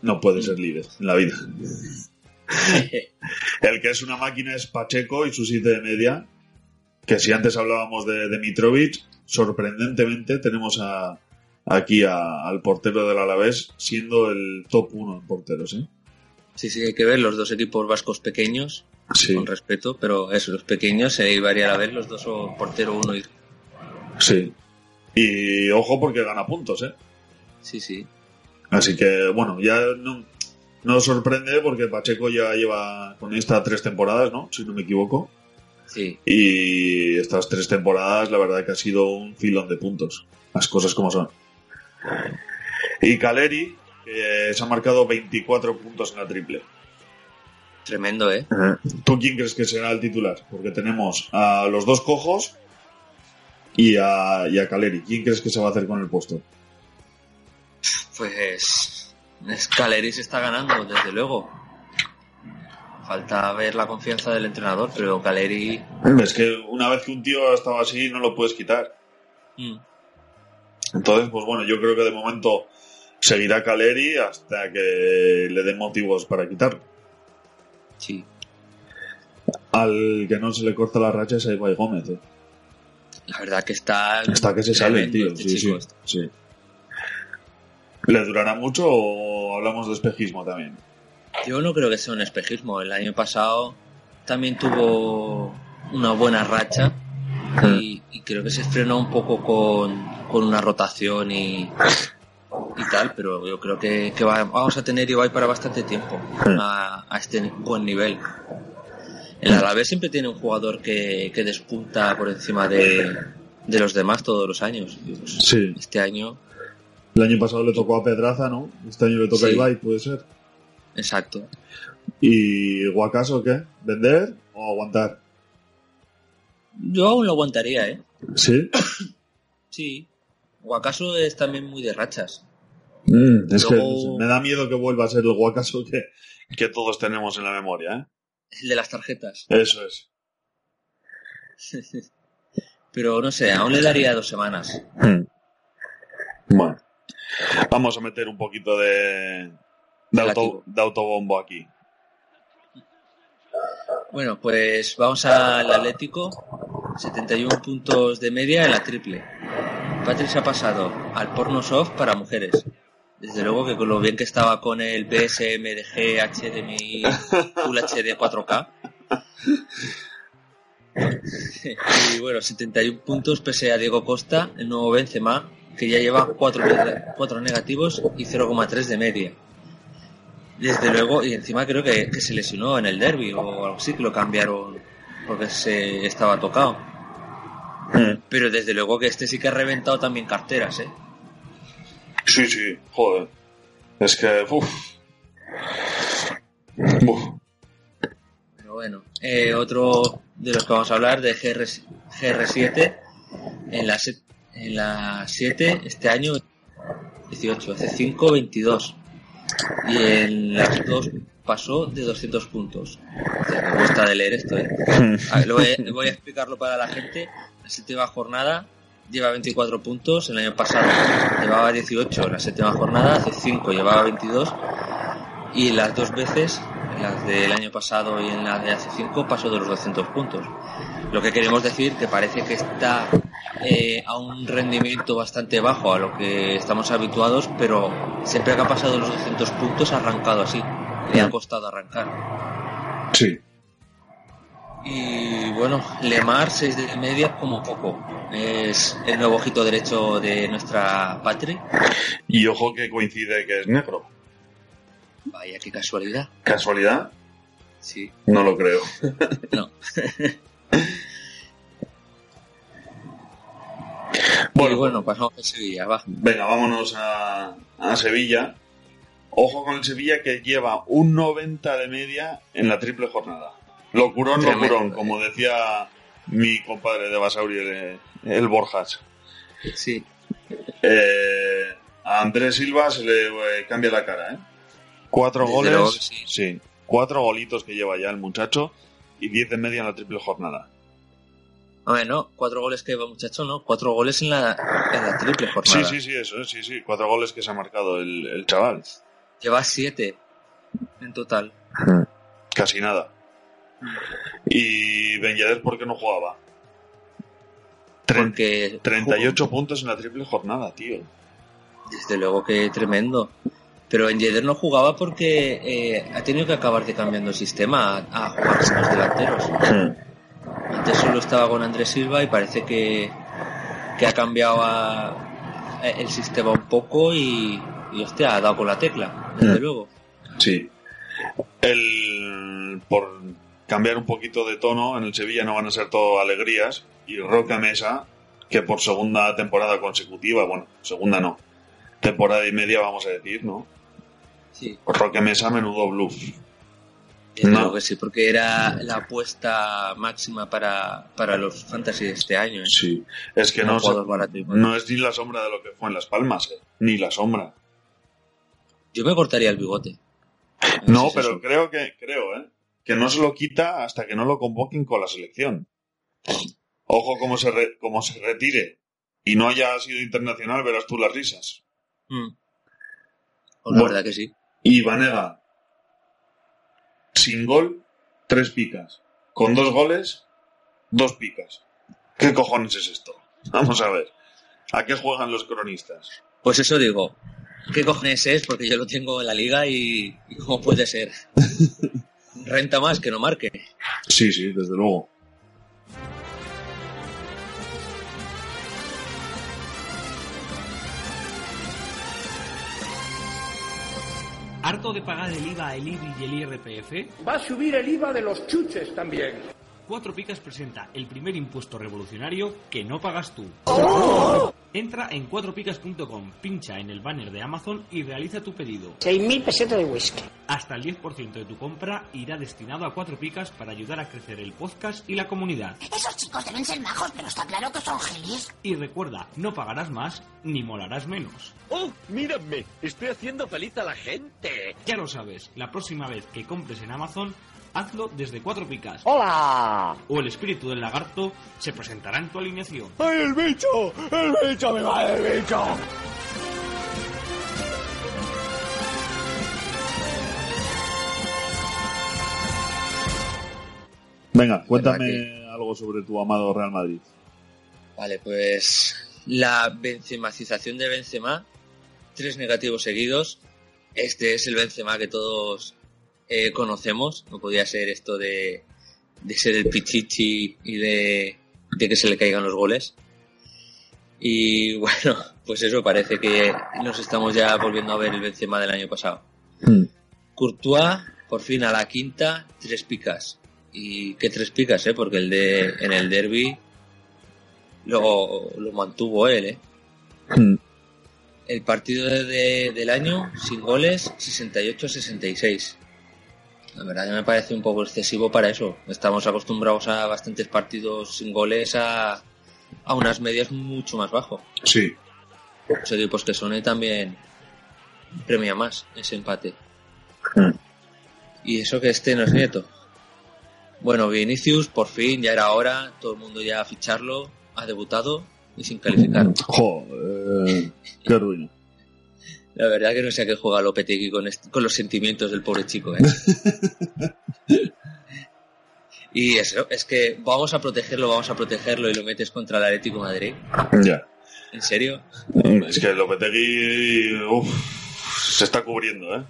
no puede ser líder en la vida. *laughs* El que es una máquina es Pacheco y su siete de media. Que si antes hablábamos de, de Mitrovic, sorprendentemente tenemos a, aquí a- al portero del Alavés siendo el top uno en porteros. ¿eh? Sí, sí, hay que ver los dos equipos vascos pequeños, Sí, con respeto, pero eso, los pequeños se iría a la vez, los dos son portero uno y... sí. Y ojo porque gana puntos, ¿eh? Sí, sí. Así que, bueno, ya no, no sorprende porque Pacheco ya lleva con esta tres temporadas, ¿no? Si no me equivoco. Sí, Y estas tres temporadas, la verdad que ha sido un filón de puntos. Las cosas como son. Y Caleri, que se ha marcado 24 puntos en la triple. tremendo, ¿eh? ¿Tú quién crees que será el titular? Porque tenemos a los dos cojos y a, y a Caleri. ¿Quién crees que se va a hacer con el puesto? Pues... Caleri se está ganando, desde luego. Falta ver la confianza del entrenador, pero Caleri... Es que una vez que un tío ha estado así, no lo puedes quitar. mm, Entonces, pues bueno, yo creo que de momento seguirá Caleri hasta que le den motivos para quitarlo. sí. Al que no se le corta la racha es a Ibai Gómez. ¿eh? La verdad que está... Hasta que se sale tío. este sí, chico. sí, sí. ¿Le durará mucho o hablamos de espejismo también? Yo no creo que sea un espejismo. El año pasado también tuvo una buena racha y, y creo que se frenó un poco con, con una rotación y, y tal, pero yo creo que, que va- vamos a tener Ibai para bastante tiempo a, a este buen nivel. El Alavés siempre tiene un jugador que, que despunta por encima de, de los demás todos los años. Pues, Sí. Este año, El año pasado le tocó a Pedraza, ¿no? Este año le toca Sí. a Ibai, puede ser. exacto. ¿Y Guacaso qué? ¿Vender o aguantar? Yo aún lo aguantaría, ¿eh? Sí. *coughs* Sí. O acaso es también muy de rachas. Mm, es Luego- que me da miedo que vuelva a ser el Guacaso que, que todos tenemos en la memoria, ¿eh? El de las tarjetas. Eso es. *laughs* Pero no sé, aún le daría dos semanas. Mm. Bueno. Vamos a meter un poquito de, de, auto- de autobombo aquí. Bueno, pues vamos al Atlético. 71 puntos de media en la triple. Patrick se ha pasado al porno soft para mujeres. Desde luego que con lo bien que estaba con el PSMDG HDMI Full HD 4K. *laughs* y bueno, 71 puntos pese a Diego Costa, el nuevo Benzema, que ya lleva 4, negativos y 0,3 de media. Desde luego, y encima creo que, que se lesionó en el derby o algo así, que lo cambiaron porque se estaba tocado. Pero desde luego que este sí que ha reventado también carteras, ¿eh? Sí, sí, joder. Es que. Uf. Pero bueno, eh, otro de los que vamos a hablar, de GR, GR7, en la, en la 7, este año 18, hace 5, 22. Y en las 2 pasó de 200 puntos. O sea, me cuesta de leer esto, ¿eh? *laughs* A ver, voy, a, voy a explicarlo para la gente. La séptima jornada lleva 24 puntos, el año pasado llevaba 18, la séptima jornada hace 5 llevaba 22 y las dos veces, las del año pasado y en la de hace 5, pasó de los 200 puntos. Lo que queremos decir que parece que está eh, a un rendimiento bastante bajo a lo que estamos habituados, pero siempre que ha pasado los 200 puntos ha arrancado así. Le ha costado arrancar. Sí. Y bueno, Lemar 6 de media como poco. Es el nuevo ojito derecho de nuestra patria. Y ojo que coincide que es negro. Vaya, qué casualidad. ¿Casualidad? Sí. No lo creo. *laughs* No. *laughs* *laughs* Bueno, Y bueno, pasamos a Sevilla, va. Venga, vámonos a, a Sevilla. Ojo con el Sevilla que lleva un 90 de media en la triple jornada. Locurón, Tremendo, locurón, eh. como decía mi compadre de Basauri, el, el Borjas. Sí. Eh, a Andrés Silva se le eh, cambia la cara, ¿eh? Cuatro Desde goles, luego que sí. sí, cuatro golitos que lleva ya el muchacho y 10 de media en la triple jornada. A ver, no, cuatro goles que lleva muchacho, ¿no? Cuatro goles en la, en la triple Sí, jornada. sí, sí, eso, eh, sí, sí, cuatro goles que se ha marcado el, el chaval. Lleva siete en total. *laughs* Casi nada. Y Ben Yedder, ¿por qué no jugaba? Tre- Porque 38 puntos en la triple jornada, tío. Desde luego que tremendo. Pero en Yedder no jugaba porque eh, ha tenido que acabar de cambiando el sistema a, a jugar con los delanteros. Antes solo estaba con Andrés Silva y parece que, que ha cambiado a- a- el sistema un poco y, y hostia, ha dado con la tecla, desde Mm. luego. Sí. El, por cambiar un poquito de tono, en el Sevilla no van a ser todo alegrías. Y Roca Mesa, que por segunda temporada consecutiva, bueno, segunda no, temporada y media vamos a decir, ¿no? Sí, Roque Mesa, menudo bluff. No. que sí, porque era la apuesta máxima para, para los fantasy de este año. ¿eh? Sí, es que no, barato y no es ni la sombra de lo que fue en Las Palmas, eh, ni la sombra. Yo me cortaría el bigote. *laughs* No, es pero eso. creo que, creo, ¿eh? Que no se lo quita hasta que no lo convoquen con la selección. Ojo como se, re- como se retire y no haya sido internacional, verás tú las risas. Mm. Pues la verdad que sí. Y Vanega, sin gol, tres picas. Con dos goles, dos picas. ¿Qué cojones es esto? *laughs* Vamos a ver. ¿A qué juegan los cronistas? Pues eso digo. ¿Qué cojones es? Porque yo lo tengo en la liga y, y ¿cómo puede ser? *laughs* Renta más que no marque. Sí, sí, desde luego. ¿Harto de pagar el IVA, el IBI y el IRPF? Va a subir el IVA de los chuches también. Cuatro Picas presenta el primer impuesto revolucionario que no pagas tú. Entra en cuatropicas.com, pincha en el banner de Amazon y realiza tu pedido. 6.000 pesetas de whisky. Hasta el 10% de tu compra irá destinado a Cuatro Picas para ayudar a crecer el podcast y la comunidad. Esos chicos deben ser majos, pero está claro que son gelis. Y recuerda, no pagarás más ni molarás menos. ¡Oh, mírame! Estoy haciendo feliz a la gente. Ya lo sabes, la próxima vez que compres en Amazon, hazlo desde Cuatro Picas. ¡Hola! O el espíritu del lagarto se presentará en tu alineación. ¡Ay, el bicho! ¡El bicho! ¡Me va el bicho! Venga, cuéntame algo sobre tu amado Real Madrid. Vale, pues la benzemacización de Benzema, tres negativos seguidos. Este es el Benzema que todos eh, conocemos. No podía ser esto de, de ser el pichichi y de, de que se le caigan los goles. Y *laughs* bueno, pues eso parece que nos estamos ya volviendo a ver el Benzema del año pasado. Courtois, por fin a la quinta, tres picas. Y qué tres picas, ¿eh? Porque el de, en el derby lo, lo mantuvo él, ¿eh? El partido de- del año, sin goles, 68-66. La verdad que me parece un poco excesivo para eso. Estamos acostumbrados a bastantes partidos sin goles, a, a unas medias mucho más bajo. Sí. Los equipos que son también premia más ese empate. Y eso que este no es nieto. Bueno, Vinicius, por fin, ya era hora, todo el mundo ya a ficharlo, ha debutado y sin calificar. Joder, qué ruina. La verdad que no sé a qué juega Lopetegui con, con los sentimientos del pobre chico, ¿eh? *laughs* y eso, es que vamos a protegerlo, vamos a protegerlo y lo metes contra el Atlético de Madrid. Ya. ¿En serio? Es que Lopetegui uf, se está cubriendo, ¿eh?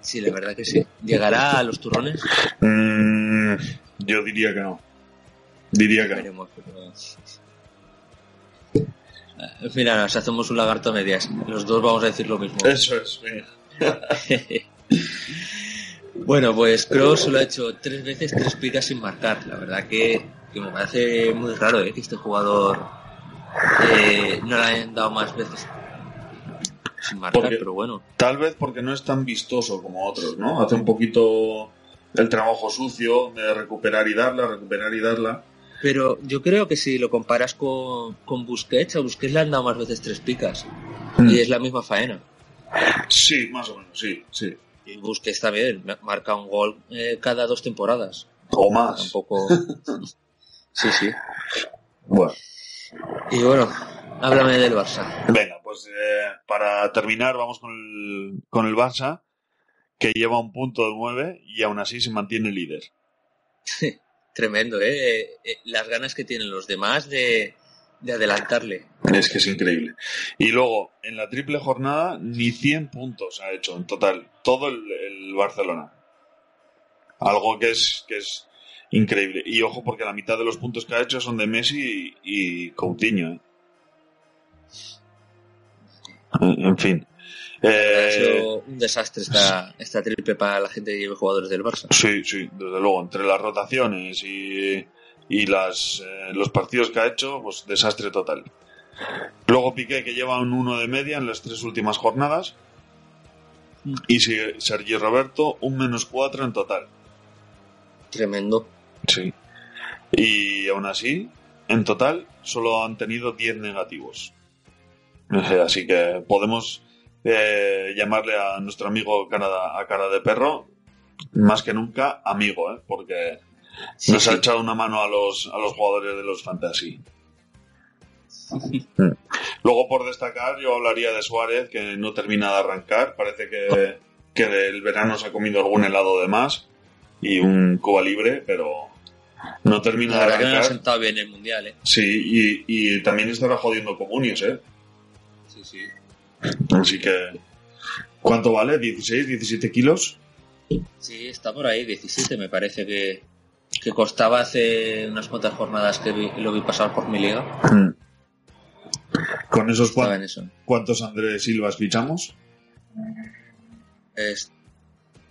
Sí, la verdad que sí. ¿Llegará a los turrones? Mm, yo diría que no. Diría que no. Veremos, pero- *laughs* Mira, nos hacemos un lagarto a medias. Los dos vamos a decir lo mismo. Eso es, venga. *laughs* bueno, pues Kroos lo ha hecho tres veces, tres picas sin marcar. La verdad que, que me parece muy raro ¿eh? que este jugador eh, no le hayan dado más veces sin marcar, Porque- pero bueno. Tal vez porque no es tan vistoso como otros, ¿no? Hace un poquito el trabajo sucio de recuperar y darla, recuperar y darla. Pero yo creo que si lo comparas con, con Busquets, a Busquets le han dado más veces tres picas. Mm. Y es la misma faena. Sí, más o menos, sí, sí. Y Busquets también ma- marca un gol eh, cada dos temporadas. O más. Tampoco. *laughs* sí, sí. Bueno. Y bueno, háblame del Barça. Venga, pues eh, para terminar vamos con el, con el Barça, que lleva un punto de 9 y aún así se mantiene líder. *laughs* Tremendo, ¿eh? Eh, eh, Las ganas que tienen los demás de, de adelantarle. Es que es increíble. Y luego, en la triple jornada, ni 100 puntos ha hecho en total. Todo el, el Barcelona. Algo que es, que es increíble. Y ojo, porque la mitad de los puntos que ha hecho son de Messi y, y Coutinho. ¿eh? En en fin. Ha Eh, sido un desastre esta, esta triple para la gente que lleve jugadores del Barça. Sí, sí, desde luego. Entre las rotaciones y, y las, eh, los partidos que ha hecho, pues desastre total. Luego Piqué, que lleva un 1 de media en las tres últimas jornadas. Y si- Sergi Roberto, un menos 4 en total. Tremendo. Sí. Y aún así, en total, solo han tenido 10 negativos. Eh, Así que podemos eh, llamarle a nuestro amigo Canadá, a cara de perro, más que nunca amigo, ¿eh? porque Sí, nos ha echado una mano a los, a los jugadores de los fantasy. *laughs* Luego, por destacar, yo hablaría de Suárez, que no termina de arrancar. Parece que, que del verano se ha comido algún helado de más y un Cuba libre, pero no termina de verdad que no ha arrancar. sentado bien el mundial, ¿eh? Sí, y, y también estará jodiendo comunios, ¿eh? Sí, sí. Así que... ¿Cuánto vale? ¿16, 17 kilos? Sí, está por ahí, 17 me parece que, que costaba hace unas cuantas jornadas que vi- lo vi pasar por mi liga. ¿Con esos cuan- eso. cuántos Andrés Silvas fichamos? Es-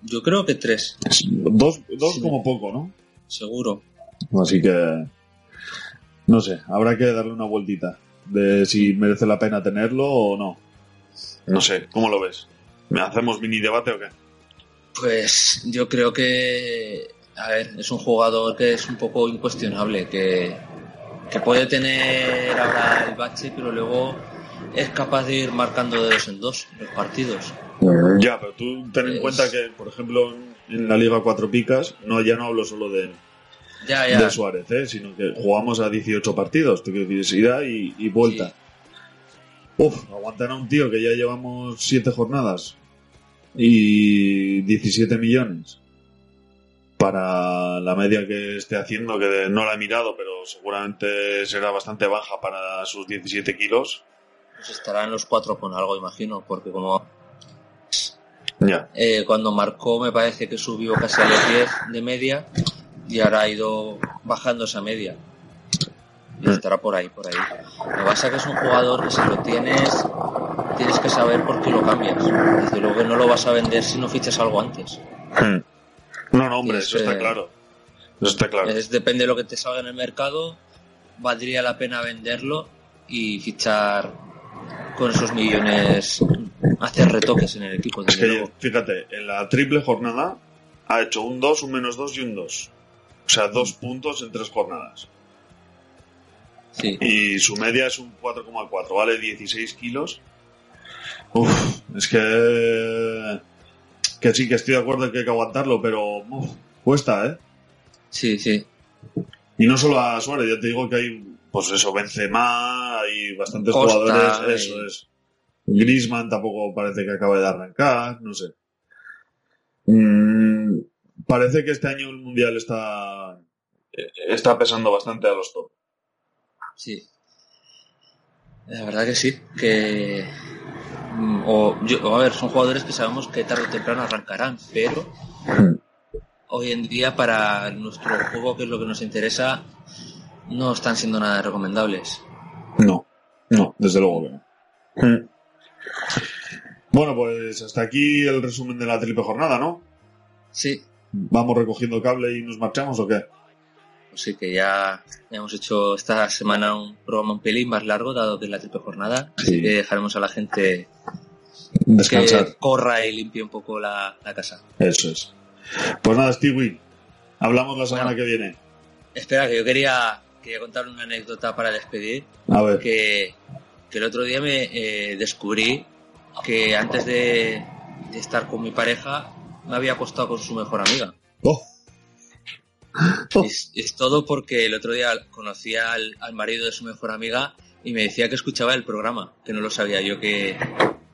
yo creo que tres, Dos, dos Sí. como poco, ¿no? seguro. Así que... No sé, habrá que darle una vueltita. de si merece la pena tenerlo o no. No sé, ¿cómo lo ves? ¿Me hacemos mini debate o qué? Pues yo creo que, a ver, es un jugador que es un poco incuestionable, que, que puede tener ahora el bache, pero luego es capaz de ir marcando de dos en dos los partidos. Ya, pero tú ten en cuenta que, por ejemplo, en la Liga Cuatro Picas, no, ya no hablo solo de, Ya, ya. de Suárez, ¿eh? sino que jugamos a 18 partidos, te quiero decir, ida y, y vuelta. Uf, aguantar a un tío que ya llevamos 7 jornadas y 17 millones para la media que esté haciendo, que no la he mirado, pero seguramente será bastante baja para sus 17 kilos. Pues estarán los cuatro con algo, imagino, porque como Ya. eh, cuando marcó me parece que subió casi a los 10 de media y ahora ha ido bajando esa media. Y estará por ahí, por ahí. Lo que pasa es que es un jugador que si lo tienes, tienes que saber por qué lo cambias. Desde luego que no lo vas a vender si no fichas algo antes. Hmm. No, no, hombre, eso está eh, claro. Eso está claro. Es, depende de lo que te salga en el mercado, valdría la pena venderlo y fichar con esos millones, hacer retoques en el equipo. Es que, luego. fíjate, en la triple jornada ha hecho un 2, un menos 2 y un 2. O sea, dos puntos en tres jornadas. Sí. Y su media es un 4,4, vale 16 kilos. Uf, es que. Que sí, que estoy de acuerdo en que hay que aguantarlo, pero uf, cuesta, ¿eh? Sí, sí. Y no solo a Suárez, ya te digo que hay, pues eso, Benzema, hay bastantes Costa, jugadores, y- eso es. Griezmann tampoco parece que acabe de arrancar, no sé. Mm, parece que este año el Mundial está, eh, está pesando bastante a los top. Sí. La verdad que sí, que... mm, O, yo- a ver, son jugadores que sabemos que tarde o temprano arrancarán, pero hoy en día para nuestro juego, que es lo que nos interesa, no están siendo nada recomendables. No, no, desde luego que no. Mm. Bueno, pues hasta aquí el resumen de la triple jornada, ¿no? Sí. ¿Vamos recogiendo cable y nos marchamos o qué? Así que ya, hemos hecho esta semana un programa un pelín más largo, dado que es la triple jornada. Así que dejaremos a la gente Descansar. que corra y limpie un poco la, la casa. Eso es. Pues nada, Stewie, hablamos la semana que viene. Espera, que yo quería, quería contar una anécdota para despedir. A ver. Que, que el otro día me eh, descubrí que antes de, de estar con mi pareja me había acostado con su mejor amiga. Oh. Es, es todo porque el otro día conocí al, al marido de su mejor amiga y me decía que escuchaba el programa, que no lo sabía yo que,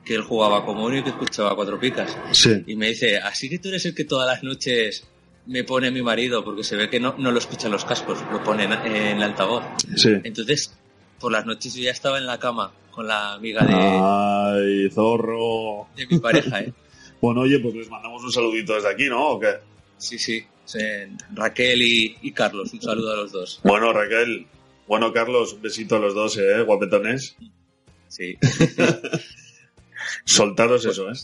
que él jugaba como uno y que escuchaba cuatro picas. Sí. Y me dice, así que tú eres el que todas las noches me pone mi marido, porque se ve que no, no lo escuchan los cascos, lo pone en, en altavoz. Sí. Entonces, por las noches yo ya estaba en la cama con la amiga de, Ay, zorro. de mi pareja, ¿eh? *laughs* Bueno, oye, pues les mandamos un saludito desde aquí, ¿no? ¿O qué? Sí, sí. Raquel y, y Carlos, un saludo a los dos. Bueno, Raquel. Bueno, Carlos, un besito a los dos, ¿eh? Guapetones. Sí. *laughs* Soltaros eso, ¿eh?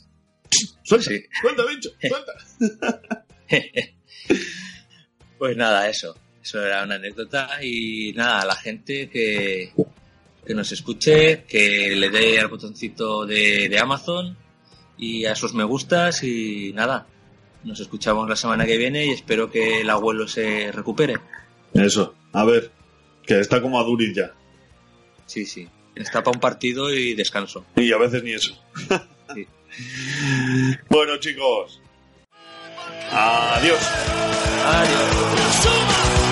Suelta, Sí. suelta, bicho, suelta. *laughs* Pues nada, eso. Eso era una anécdota y nada, a la gente que, que nos escuche, que le dé al botoncito de, de Amazon y a sus me gustas y nada. Nos escuchamos la semana que viene y espero que el abuelo se recupere. Eso, a ver, que está como a Duriz ya. Sí, sí. Está para un partido y descanso. Y a veces ni eso. *laughs* Sí. Bueno, chicos. Adiós. Adiós.